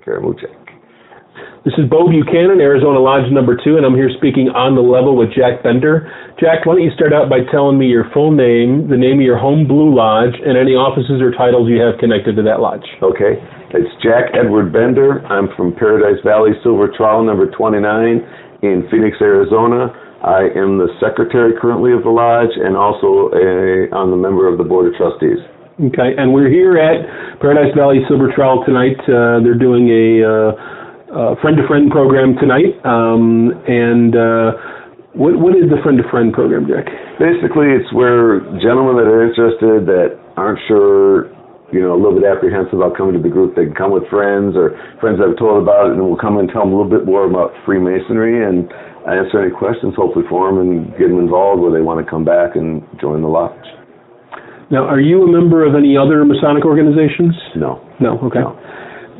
Karamuchek. This is Bo Buchanan, Arizona Lodge number two, and I'm here speaking on the level with Jack Bender. Jack, why don't you start out by telling me your full name, the name of your home blue lodge, and any offices or titles you have connected to that lodge? Okay. It's Jack Edward Bender. I'm from Paradise Valley Silver Trowel number 29 in Phoenix, Arizona. I am the secretary currently of the lodge and also a, I'm a member of the board of trustees. Okay, and we're here at Paradise Valley Silver Trowel tonight. Uh, they're doing a friend to friend program tonight. Um, and uh, what what is the friend to friend program, Jack? Basically, it's where gentlemen that are interested that aren't sure, you know, a little bit apprehensive about coming to the group, they can come with friends or friends that have told about it, and we'll come and tell them a little bit more about Freemasonry and answer any questions, hopefully for them, and get them involved where they want to come back and join the lodge. Now, are you a member of any other Masonic organizations? No. No. Okay. No.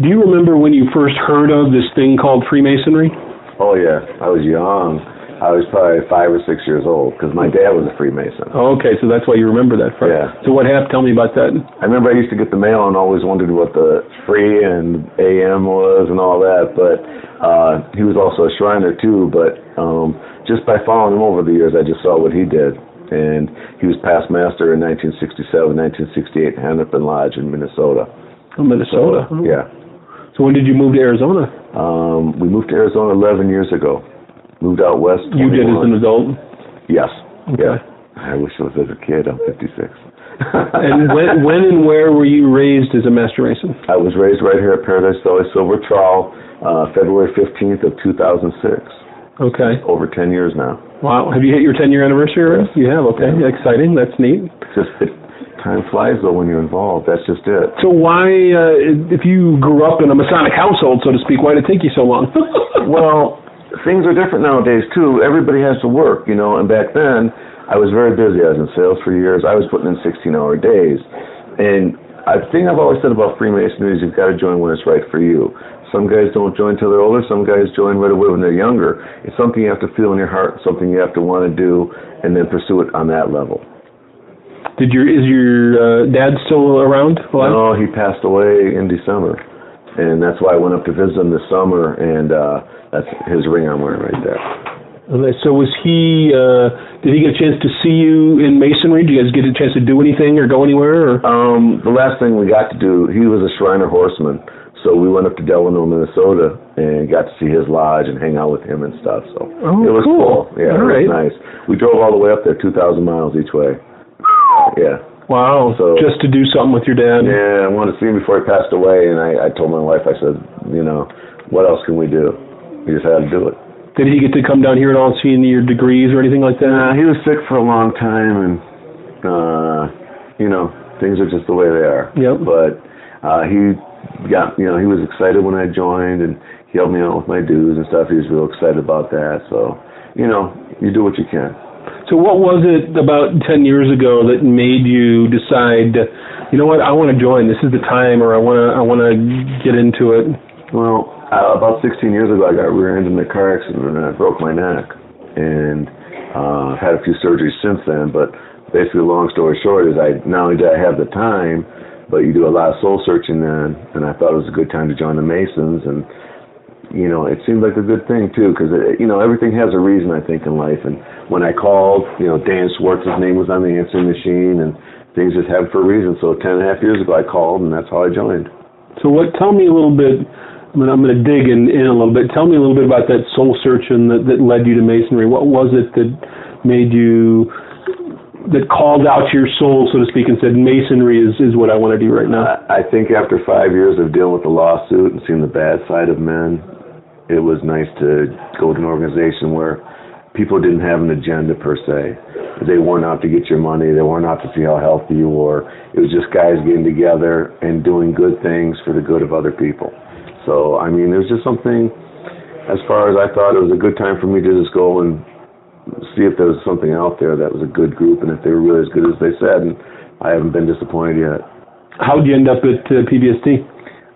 Do you remember when you first heard of this thing called Freemasonry? Oh yeah, I was young. I was probably five or six years old because my dad was a Freemason. Okay, so that's why you remember that. From. Yeah. So what happened? Tell me about that. I remember I used to get the mail and always wondered what the free and AM was and all that. But uh, he was also a Shriner too. But um, just by following him over the years, I just saw what he did. And he was past master in 1967, 1968 Hennepin Lodge in Minnesota. Oh, Minnesota. So, yeah. So when did you move to Arizona? Um, we moved to Arizona 11 years ago. Moved out west. 21. You did as an adult? Yes. Okay. Yeah. I wish I was as a kid. I'm 56. and when, when and where were you raised as a master mason? I was raised right here at Paradise Valley Silver Trowel, uh, February 15th of 2006. Okay. Over 10 years now. Wow. Have you hit your 10 year anniversary already? Yes. You have. Okay. Yeah. Exciting. That's neat. Just it, time flies though when you're involved. That's just it. So why, uh, if you grew up in a Masonic household, so to speak, why did it take you so long? well, things are different nowadays too. Everybody has to work, you know. And back then, I was very busy. I was in sales for years. I was putting in 16-hour days, and the thing I've always said about Freemasonry is you've got to join when it's right for you. Some guys don't join till they're older. Some guys join right away when they're younger. It's something you have to feel in your heart, something you have to want to do, and then pursue it on that level. Did your is your uh, dad still around? Alive? No, he passed away in December, and that's why I went up to visit him this summer, and uh, that's his ring I'm wearing right there. Okay, so was he? Uh, did he get a chance to see you in masonry? Did you guys get a chance to do anything or go anywhere? Or? Um, the last thing we got to do, he was a Shriner horseman, so we went up to Delano, Minnesota, and got to see his lodge and hang out with him and stuff. So oh, it was cool. Yeah, all it right. was nice. We drove all the way up there, 2,000 miles each way. Yeah. Wow. So just to do something with your dad. Yeah, I wanted to see him before he passed away, and I, I told my wife, I said, you know, what else can we do? We just had to do it. Did he get to come down here at all and see any of your degrees or anything like that? Uh, he was sick for a long time, and uh, you know, things are just the way they are. Yep. But uh, he got, you know, he was excited when I joined, and he helped me out with my dues and stuff. He was real excited about that. So, you know, you do what you can. So what was it about 10 years ago that made you decide, you know what, I want to join. This is the time or I want to I want to get into it. Well, uh, about 16 years ago I got rear-ended in a car accident and I broke my neck. And uh I've had a few surgeries since then, but basically long story short is I not only did I have the time, but you do a lot of soul searching then and I thought it was a good time to join the Masons and you know, it seemed like a good thing too, because uh, you know everything has a reason. I think in life, and when I called, you know, Dan Schwartz's name was on the answering machine, and things just happen for a reason. So ten and a half years ago, I called, and that's how I joined. So what? Tell me a little bit. I mean, I'm going to dig in, in a little bit. Tell me a little bit about that soul searching that, that led you to masonry. What was it that made you that called out to your soul, so to speak, and said, "Masonry is is what I want to do right now." I think after five years of dealing with the lawsuit and seeing the bad side of men, it was nice to go to an organization where people didn't have an agenda per se. They weren't out to get your money. They weren't out to see how healthy you were. It was just guys getting together and doing good things for the good of other people. So, I mean, was just something, as far as I thought, it was a good time for me to just go and see if there was something out there that was a good group and if they were really as good as they said. And I haven't been disappointed yet. How did you end up at uh, PVST?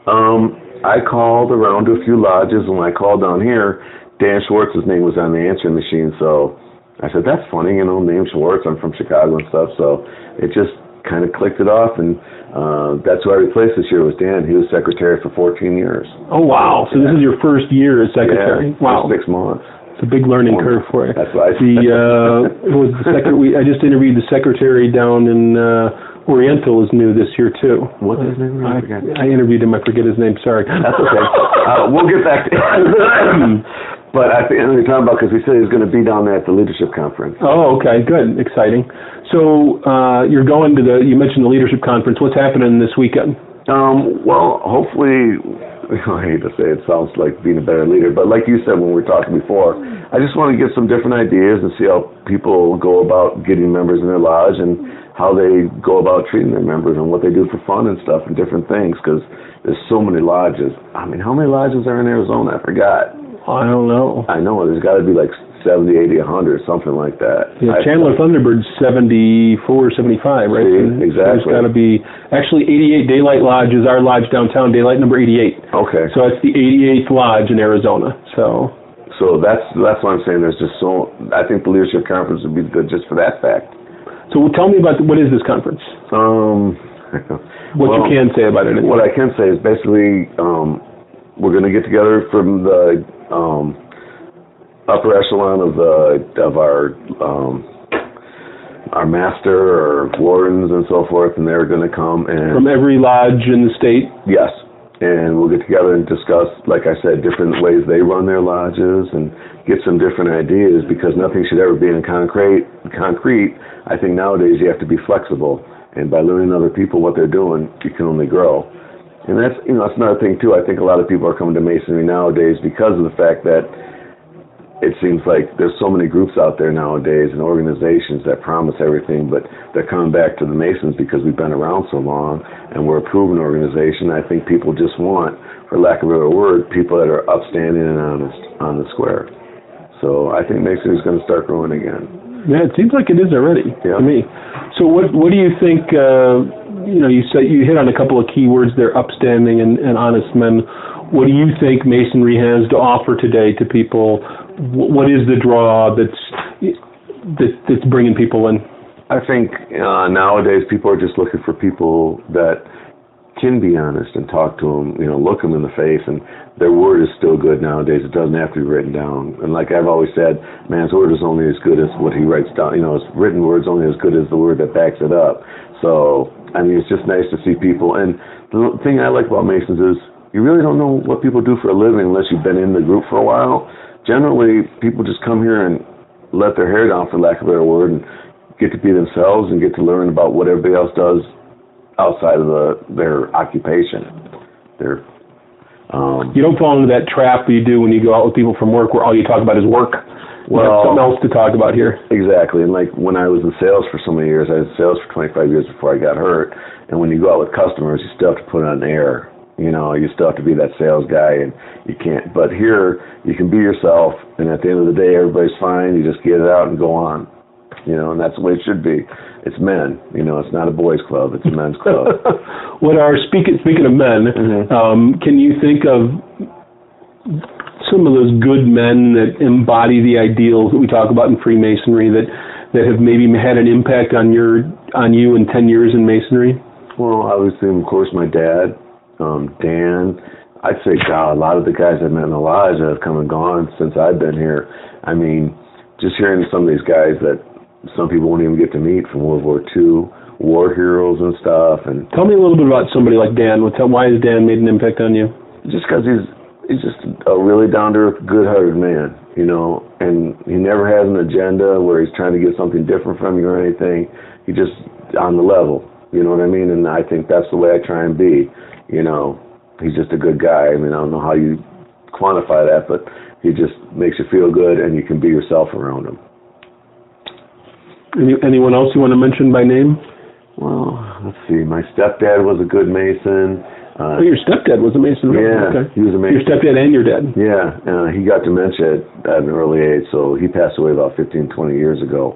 Um, I called around to a few lodges, and when I called down here, Dan Schwartz's name was on the answering machine. So I said, "That's funny, you know, name Schwartz. I'm from Chicago and stuff." So it just kind of clicked it off, and uh, that's who I replaced this year was Dan. He was secretary for 14 years. Oh wow! So this is your first year as secretary. Yeah, wow, six months. It's a big learning curve for you. That's why. The uh, was the secret. We I just interviewed the secretary down in uh, Oriental is new this year too. What's his name? I, I forgot. I interviewed him. I forget his name. Sorry. That's okay. uh, we'll get back to But I think we're talking about because we said he was going to be down there at the leadership conference. Oh, okay, good, exciting. So uh, you're going to the. You mentioned the leadership conference. What's happening this weekend? Um, well, hopefully, I hate to say it sounds like being a better leader, but like you said when we were talking before, I just want to get some different ideas and see how people go about getting members in their lodge and how they go about treating their members and what they do for fun and stuff and different things because there's so many lodges. I mean, how many lodges are in Arizona? I forgot. I don't know. I know there's got to be like 70, 80, 100, something like that. Yeah, Chandler Thunderbird's 74, 75, right? See, And exactly. got to be actually 88 Daylight Lodge is our lodge downtown, Daylight number 88. Okay. So it's the 88th lodge in Arizona. So So that's that's what I'm saying. There's just so I think the leadership conference would be good just for that fact. so tell me about what is this conference? Um, What well, you can say about it. What I can say is basically um, we're going to get together from the um, upper echelon of the of our um, our master or wardens and so forth, and they're going to come and from every lodge in the state. Yes. And we'll get together and discuss, like I said, different ways they run their lodges and get some different ideas because nothing should ever be in concrete. Concrete. I think nowadays you have to be flexible, and by learning other people what they're doing, you can only grow. And that's you know that's another thing too. I think a lot of people are coming to masonry nowadays because of the fact that it seems like there's so many groups out there nowadays and organizations that promise everything, but they're coming back to the Masons because we've been around so long and we're a proven organization. I think people just want, for lack of a better word, people that are upstanding and honest on the square. So I think Masonry is going to start growing again. Yeah, it seems like it is already Yeah. to me. So what what do you think? Uh, you know, you said you hit on a couple of key words there: upstanding and, and honest men. What do you think masonry has to offer today to people? Wh- What is the draw that's that, that's bringing people in? I think uh, nowadays people are just looking for people that can be honest and talk to them, you know, look them in the face, and their word is still good nowadays. It doesn't have to be written down. And like I've always said, man's word is only as good as what he writes down. You know, his written word's only as good as the word that backs it up. So, I mean, it's just nice to see people. And the thing I like about Masons is you really don't know what people do for a living unless you've been in the group for a while. Generally, people just come here and let their hair down, for lack of a better word, and get to be themselves and get to learn about what everybody else does outside of the, their occupation. Their um, You don't fall into that trap that you do when you go out with people from work, where all you talk about is work. You have Well- something else to talk about here. Exactly, and like when I was in sales for so many years, I was in sales for 25 years before I got hurt. And when you go out with customers, you still have to put on air. You know, you still have to be that sales guy, and you can't. But here, you can be yourself, and at the end of the day, everybody's fine. You just get it out and go on. You know, and that's the way it should be. It's men. You know, it's not a boys' club; it's a men's club. what are speaking speaking of men? Mhm. Um, can you think of some of those good men that embody the ideals that we talk about in Freemasonry that that have maybe had an impact on your on you in ten years in Masonry? Well, obviously, of course, my dad, um, Dan. I'd say, God, a lot of the guys I've met in that have come and gone since I've been here. I mean, just hearing some of these guys that some people won't even get to meet from World War II, war heroes and stuff, and Tell me a little bit about somebody like Dan. Why has Dan made an impact on you? just because he's he's just a really down to earth, good hearted man, you know, and he never has an agenda where he's trying to get something different from you or anything. He just on the level, you know what I mean? And I think that's the way I try and be, you know. He's just a good guy. I mean, I don't know how you quantify that, but he just makes you feel good, and you can be yourself around him. Any, anyone else you want to mention by name? Well, let's see. My stepdad was a good mason. Uh, Oh, your stepdad was a Mason. right? yeah, Okay. he was a Mason. Your stepdad and your dad. Yeah, uh, he got dementia at, at an early age, so he passed away about 15, 20 years ago.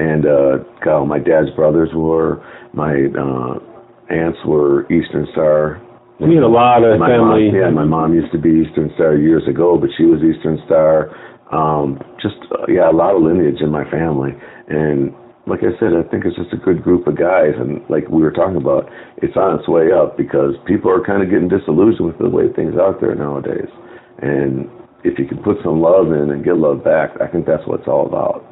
And uh, God, my dad's brothers were, my uh, aunts were Eastern Star. You had a lot of my family. Mom, yeah, my mom used to be Eastern Star years ago, but she was Eastern Star. Um, just uh, yeah, a lot of lineage in my family, and like I said, I think it's just a good group of guys, and like we were talking about, it's on its way up because people are kind of getting disillusioned with the way things are out there nowadays. And if you can put some love in and get love back, I think that's what it's all about.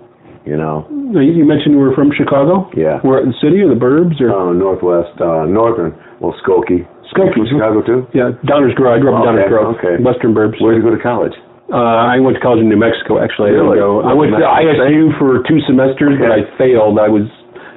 You know? You mentioned you were from Chicago. Yeah. Where in the city or the burbs or Uh, northwest, uh, northern, well, Skokie. Skokie. From Chicago too. yeah, Downers Grove. I grew up in Downers Grove, okay. Western burbs. Where did you go to college? Uh, I went to college in New Mexico. Actually, I Really? go. I went to ISU for two semesters, but I failed. I was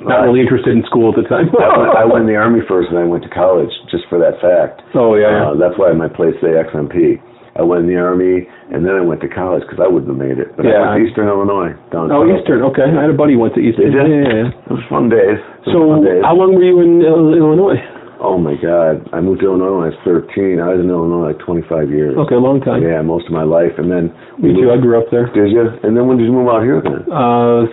not really interested in school at the time. I went, I went in the army first, and I went to college just for that fact. oh yeah, yeah. Uh, that's why my place say XMP. I went in the army, and then I went to college because I wouldn't have made it. But I Yeah. went to Eastern Illinois. Down Oh, south. Eastern. Okay, I had a buddy who went to Eastern. Did Yeah, yeah, yeah. It was fun days. Was So, fun days. how long were you in Ill- Illinois? Oh my God! I moved to Illinois when I was 13. I was in Illinois like 25 years. Okay, a long time. Yeah, most of my life, and then Me too. I grew up there. Did you? And then when did you move out here then? Uh,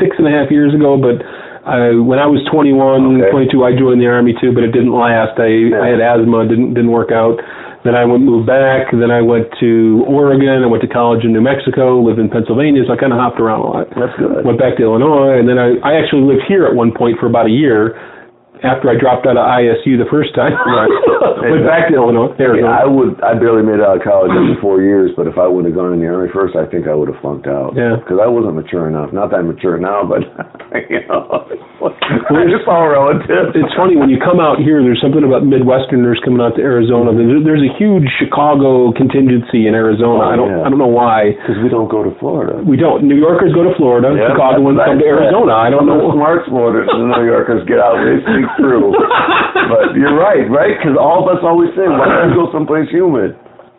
six and a half years ago, but I, when I was 21, Okay. 22, I joined the army too, but it didn't last. I, I had asthma, didn't didn't work out. Then I went moved back. Then I went to Oregon. I went to college in New Mexico. Lived in Pennsylvania, so I kind of hopped around a lot. That's good. Went back to Illinois, and then I I actually lived here at one point for about a year. After I dropped out of ISU the first time, Right. went back to Illinois. Yeah, Arizona. I would. I barely made it out of college after four years, but if I would have gone in the army first, I think I would have flunked out. Yeah. Because I wasn't mature enough. Not that I'm mature now, but you know, it's all relative. it's funny when you come out here. There's something about Midwesterners coming out to Arizona. There's, a huge Chicago contingency in Arizona. Oh, I Oh, don't yeah. I don't know why. because we don't go to Florida. We don't. New Yorkers go to Florida. Yeah, Chicagoans come to. Arizona. I don't know. smart Florida New Yorkers get out. They through. but you're right, right? Because all of us always say, why don't you go someplace humid?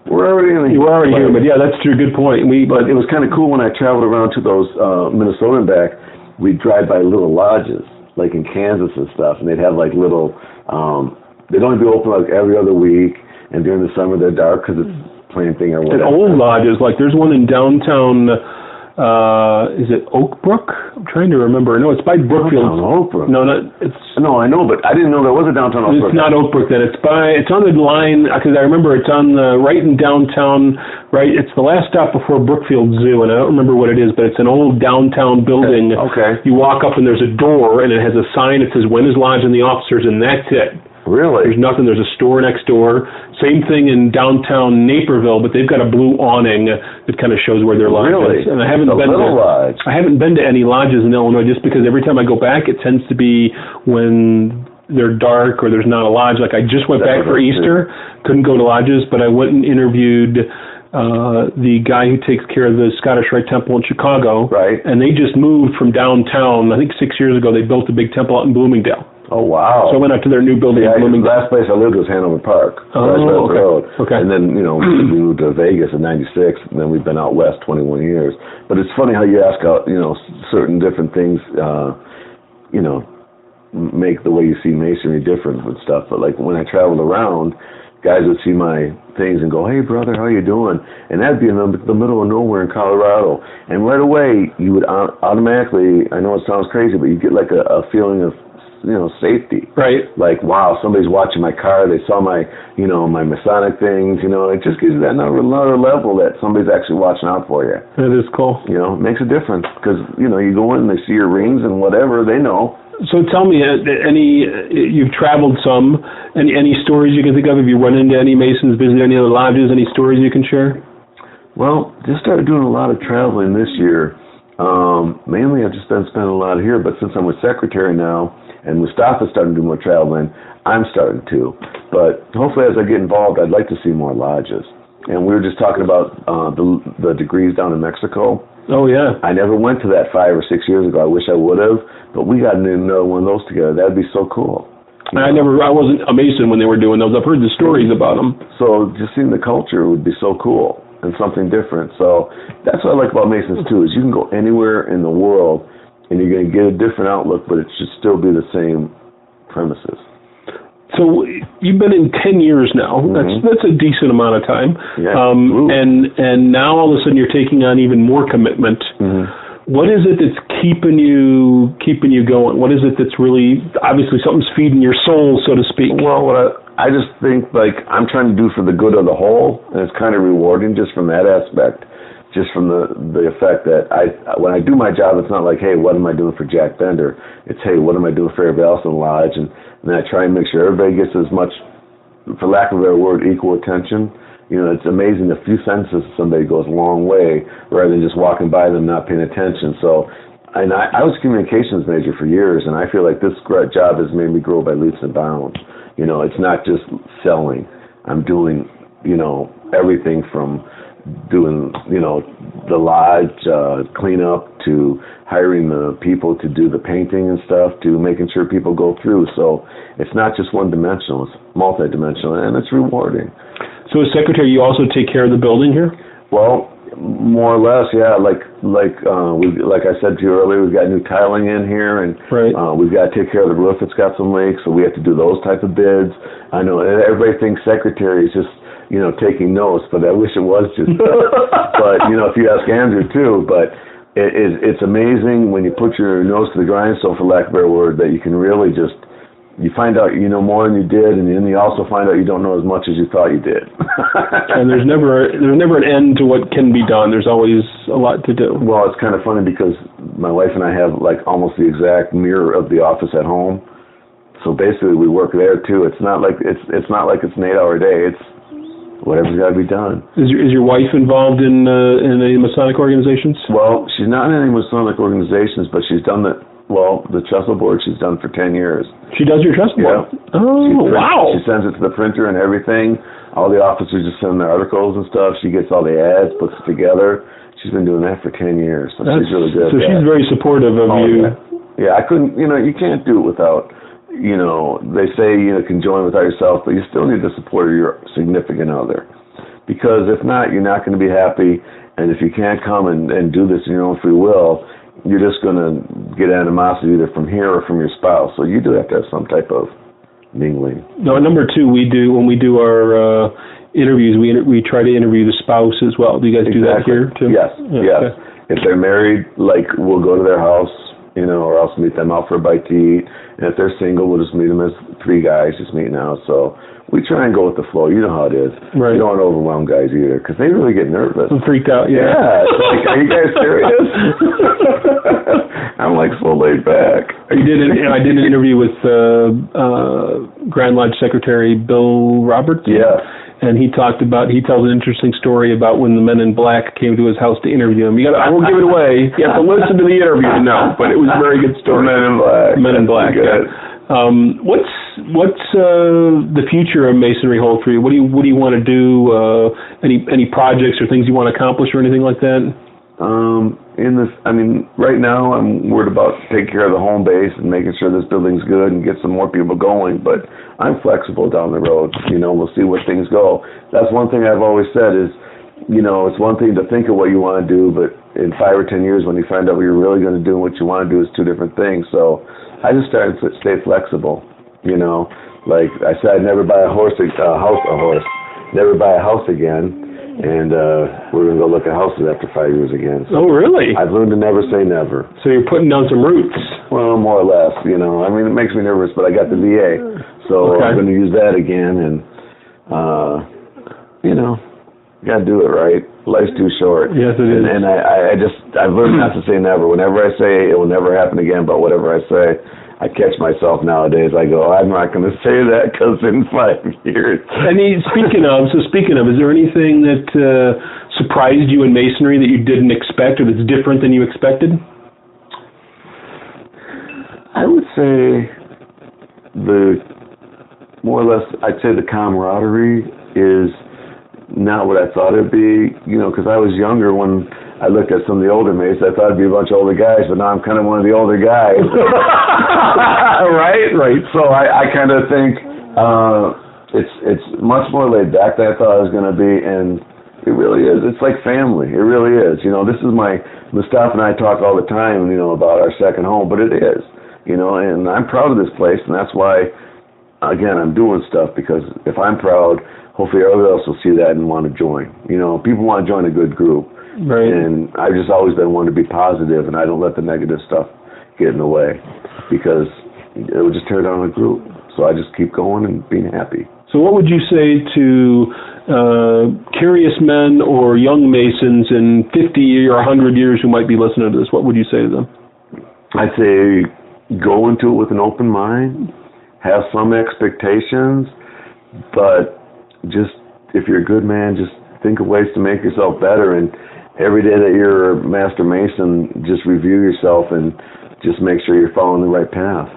We're already in the You already here, but yeah, that's true. Good point. We But it was kind of cool when I traveled around to those uh, Minnesota and back. We'd drive by little lodges, like in Kansas and stuff, and they'd have like little. Um, they'd only be open like every other week, and during the summer they're dark because it's plain thing or whatever. and old lodges like there's one in downtown. Uh, Uh, is it Oak Brook? I'm trying to remember. No, it's by Brookfield. Downtown Oak Brook. No, not it's. No, I know, but I didn't know there was a downtown Oak It's not Oak Brook. Then it's by. It's on the line because I remember it's on the right in downtown. Right, it's the last stop before Brookfield Zoo, and I don't remember what it is, but it's an old downtown building. Okay. You walk up and there's a door, and it has a sign that says "When is Lodge and the Officers," and that's it. Really? There's nothing. There's a store next door. Same thing in downtown Naperville, but they've got a blue awning that kind of shows where their lodge Really? is. And I haven't been to, lodge. I haven't been to any lodges in Illinois just because every time I go back, it tends to be when they're dark or there's not a lodge. Like I just went back for Easter, couldn't go to lodges, but I went and interviewed uh the guy who takes care of the Scottish Rite Temple in Chicago. Right. And they just moved from downtown. I think six years ago they built a big temple out in Bloomingdale. Oh wow. So I went out to their new building Yeah, in 'cause the Bloomingdale. last place I lived was Hanover Park. Oh, right across the okay. road. Okay. And then, you know, we moved to Vegas in 96, and then we've been out west 21 years. But it's funny how you ask out, you know, certain different things, uh, you know, make the way you see masonry different and stuff. But like when I traveled around, guys would see my things and go, "Hey, brother, how you doing?" And that'd be in the, the middle of nowhere in Colorado. And right away, you would au- automatically, I know it sounds crazy, but you get like a, a feeling of, you know, safety Right. like wow somebody's watching my car they saw my you know my masonic things you know it just gives you that another, another level that somebody's actually watching out for you That is cool. you know it makes a difference because you know you go in and they see your rings and whatever they know So tell me, uh, any uh, you've traveled some, any any stories you can think of? Have you run into any Masons, visited any other lodges? Any stories you can share? well just started doing a lot of traveling this year um mainly i've just been spending a lot here but since i'm with secretary now and mustafa's starting to do more traveling i'm starting to but hopefully as i get involved i'd like to see more lodges and we were just talking about uh the the degrees down in mexico Oh yeah, I never went to that five or six years ago. I wish I would have, but we got to another one of those together. That'd be so cool. You I never, I wasn't a Mason when they were doing those. I've heard the stories about them. So just seeing the culture would be so cool and something different. So that's what I like about Masons too. Is you can go anywhere in the world and you're going to get a different outlook, but it should still be the same premises. So you've been in ten years now. That's Mhm. that's a decent amount of time. Yeah, Um, and and now all of a sudden you're taking on even more commitment. Mhm. What is it that's keeping you keeping you going? What is it that's really obviously something's feeding your soul, so to speak? Well, what I, I just think like I'm trying to do for the good of the whole, and it's kind of rewarding just from that aspect. Just from the the effect that I when I do my job, it's not like, hey, what am I doing for Jack Bender? It's hey, what am I doing for everybody else in lodge? And, and then I try and make sure everybody gets as much, for lack of a better word, equal attention. You know, it's amazing. A few sentences somebody goes a long way, rather than just walking by them not paying attention. So, and I, I was a communications major for years, and I feel like this job has made me grow by leaps and bounds. You know, it's not just selling. I'm doing, you know, everything from doing, you know, the lodge uh, cleanup to hiring the people to do the painting and stuff to making sure people go through. So it's not just one dimensional; it's multi-dimensional, and it's rewarding. So as secretary, you also take care of the building here. Well, more or less, yeah. Like like uh, we like I said to you earlier, we've got new tiling in here, and right. uh, we've got to take care of the roof It's got some leaks, so we have to do those type of bids. I know everybody thinks secretary is just you know, taking notes, but I wish it was just. but you know, if you ask Andrew too, but it, it, it's amazing when you put your nose to the grindstone, for lack of a better word, that you can really just you find out you know more than you did, and then you also find out you don't know as much as you thought you did. and there's never there's never an end to what can be done. There's always a lot to do. Well, it's kind of funny because my wife and I have like almost the exact mirror of the office at home. So basically, we work there too. It's not like it's it's not like it's an eight-hour day. It's whatever's got to be done. Is your, is your wife involved in uh, in any Masonic organizations? Well, she's not in any Masonic organizations, but she's done the well the trestle board. She's done for ten years. She does your trestle yeah. board. Oh wow! She sends it to the printer and everything. All the officers just send their articles and stuff. She gets all the ads, puts it together. She's been doing that for ten years, so That's, she's really good. So she's very supportive of oh, you. Yeah. yeah, I couldn't. You know, you can't do it without you know, they say you know can join without yourself, but you still need the support of your significant other. Because if not, you're not going to be happy. And if you can't come and, and do this in your own free will, you're just going to get animosity either from here or from your spouse. So you do have to have some type of mingling. No, number two, we do when we do our uh, interviews, we we try to interview the spouse as well. Do you guys exactly. do that here too? Yes, yeah, yes. Okay. If they're married, like we'll go to their house, you know, or else meet them out for a bite to eat. And if they're single, we'll just meet them as three guys, just meeting out. So we try and go with the flow. You know how it is. Right. You don't want to overwhelm guys either because they really get nervous. I'm freaked out. Yeah. Yeah. It's like, are you guys serious? I'm like so laid back. You did. An, I did an interview with uh, uh, Grand Lodge Secretary Bill Roberts. Yeah. And he talked about. He tells an interesting story about when the Men in Black came to his house to interview him. You got. I won't give it away. You have to listen to the interview to know. But it was a very good story. Men in Black. Men in Black. Yeah. Um, what's what's uh, the future of masonry hold for you? What do you what do you want to do? Uh, any any projects or things you want to accomplish or anything like that? Um, in this, I mean, right now I'm worried about taking care of the home base and making sure this building's good and get some more people going. But I'm flexible down the road. You know, we'll see where things go. That's one thing I've always said is, you know, it's one thing to think of what you want to do, but in five or ten years when you find out what you're really going to do and what you want to do is two different things. So I just started to stay flexible. You know, like I said, I'd never buy a horse, a house, a horse, never buy a house again. And uh, we're gonna go look at houses after five years again. So oh, really? I've learned to never say never. So you're putting down some roots. Well, more or less. You know, I mean, it makes me nervous, but I got the VA, so okay. I'm gonna use that again. And uh, you know, gotta do it right. Life's too short. Yes, it is. And, and I, I just I've learned not to say never. Whenever I say it will never happen again, but whatever I say, I catch myself nowadays. I go, I'm not going to say that because in five years. I mean, speaking of, so speaking of, is there anything that uh, surprised you in masonry that you didn't expect or that's different than you expected? I would say the more or less, I'd say the camaraderie is not what I thought it'd be. You know, because I was younger when I looked at some of the older mates. I thought it'd be a bunch of older guys, but now I'm kind of one of the older guys. right, right. So I, I kind of think uh, it's it's much more laid back than I thought it was going to be, and it really is. It's like family. It really is. You know, this is my Mustafa and I talk all the time. You know about our second home, but it is. You know, and I'm proud of this place, and that's why. Again, I'm doing stuff because if I'm proud, hopefully everybody else will see that and want to join. You know, people want to join a good group Right. And I've just always been one to be positive, and I don't let the negative stuff get in the way because it would just tear down the group. So I just keep going and being happy. So, what would you say to uh, curious men or young Masons in 50 or 100 years who might be listening to this? What would you say to them? I'd say go into it with an open mind, have some expectations, but just if you're a good man, just think of ways to make yourself better. And every day that you're a master mason, just review yourself and just make sure you're following the right path.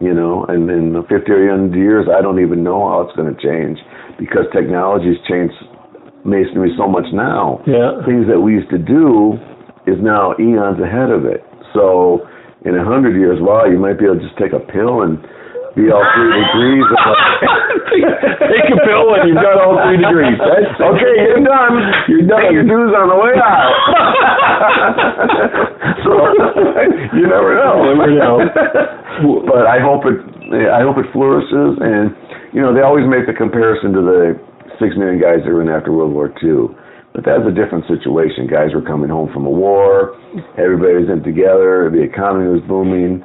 You know, and in 50 or 100 years, I don't even know how it's going to change because technology's changed masonry so much now. Yeah. Things that we used to do is now eons ahead of it. So in a hundred years, wow, you might be able to just take a pill and be all three degrees. Take a pill and you've got all three degrees. That's, okay, you're done. You're done. Pay your dues on the way out. so you never know. You never know. but I hope it. I hope it flourishes, and you know they always make the comparison to the six million guys that were in after World War II. But that's a different situation. Guys were coming home from a war. Everybody was in together. The economy was booming.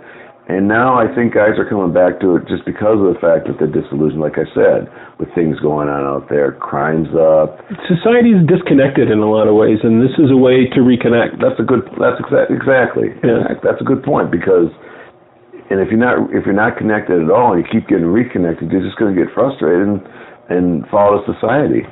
And now I think guys are coming back to it just because of the fact that they're disillusioned, like I said, with things going on out there. Crime's up. Society's disconnected in a lot of ways, and this is a way to reconnect. That's a good. That's exa- exactly. Yeah. That's a good point because, and if you're not if you're not connected at all, and you keep getting reconnected, you're just going to get frustrated and, and fall to society.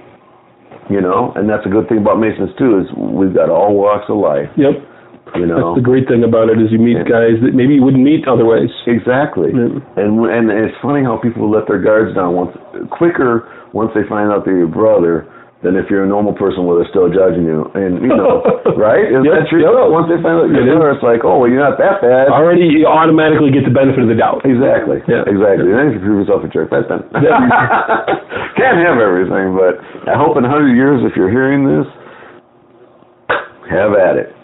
You know, and that's a good thing about Masons too is we've got all walks of life. Yep. You know, That's the great thing about it is you meet guys that maybe you wouldn't meet otherwise. Exactly. Yeah. And and it's funny how people let their guards down once quicker once they find out they're your brother than if you're a normal person where they're still judging you. And you know, right? Isn't Yeah, that true? yeah. Once they find out you're is. brother, it's like, oh, well, you're not that bad. Already, you automatically get the benefit of the doubt. Exactly. Yeah. Exactly. And then you prove yourself a jerk, that's done. Yeah. Can't have everything, but I hope in a hundred years, if you're hearing this, have at it.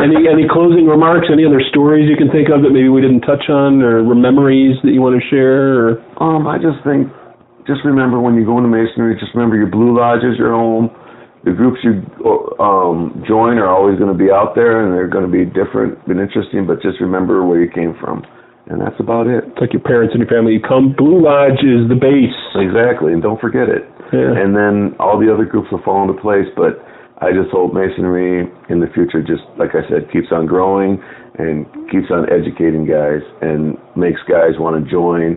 Any any closing remarks? Any other stories you can think of that maybe we didn't touch on, or memories that you want to share? Or Um, I just think, just remember when you go into masonry, just remember your blue lodge is your home. The groups you um, join are always going to be out there, and they're going to be different and interesting. But just remember where you came from, and that's about it. it's like your parents and your family. You come, Blue Lodge is the base. Exactly, and don't forget it. Yeah. And then all the other groups will fall into place. But I just hope masonry in the future, just like I said, keeps on growing and keeps on educating guys and makes guys want to join.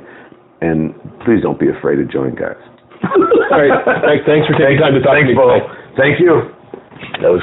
And please don't be afraid to join, guys. All right. Thanks- Thanks for taking time to talk Thanks, to me. Bo. Thank you. That was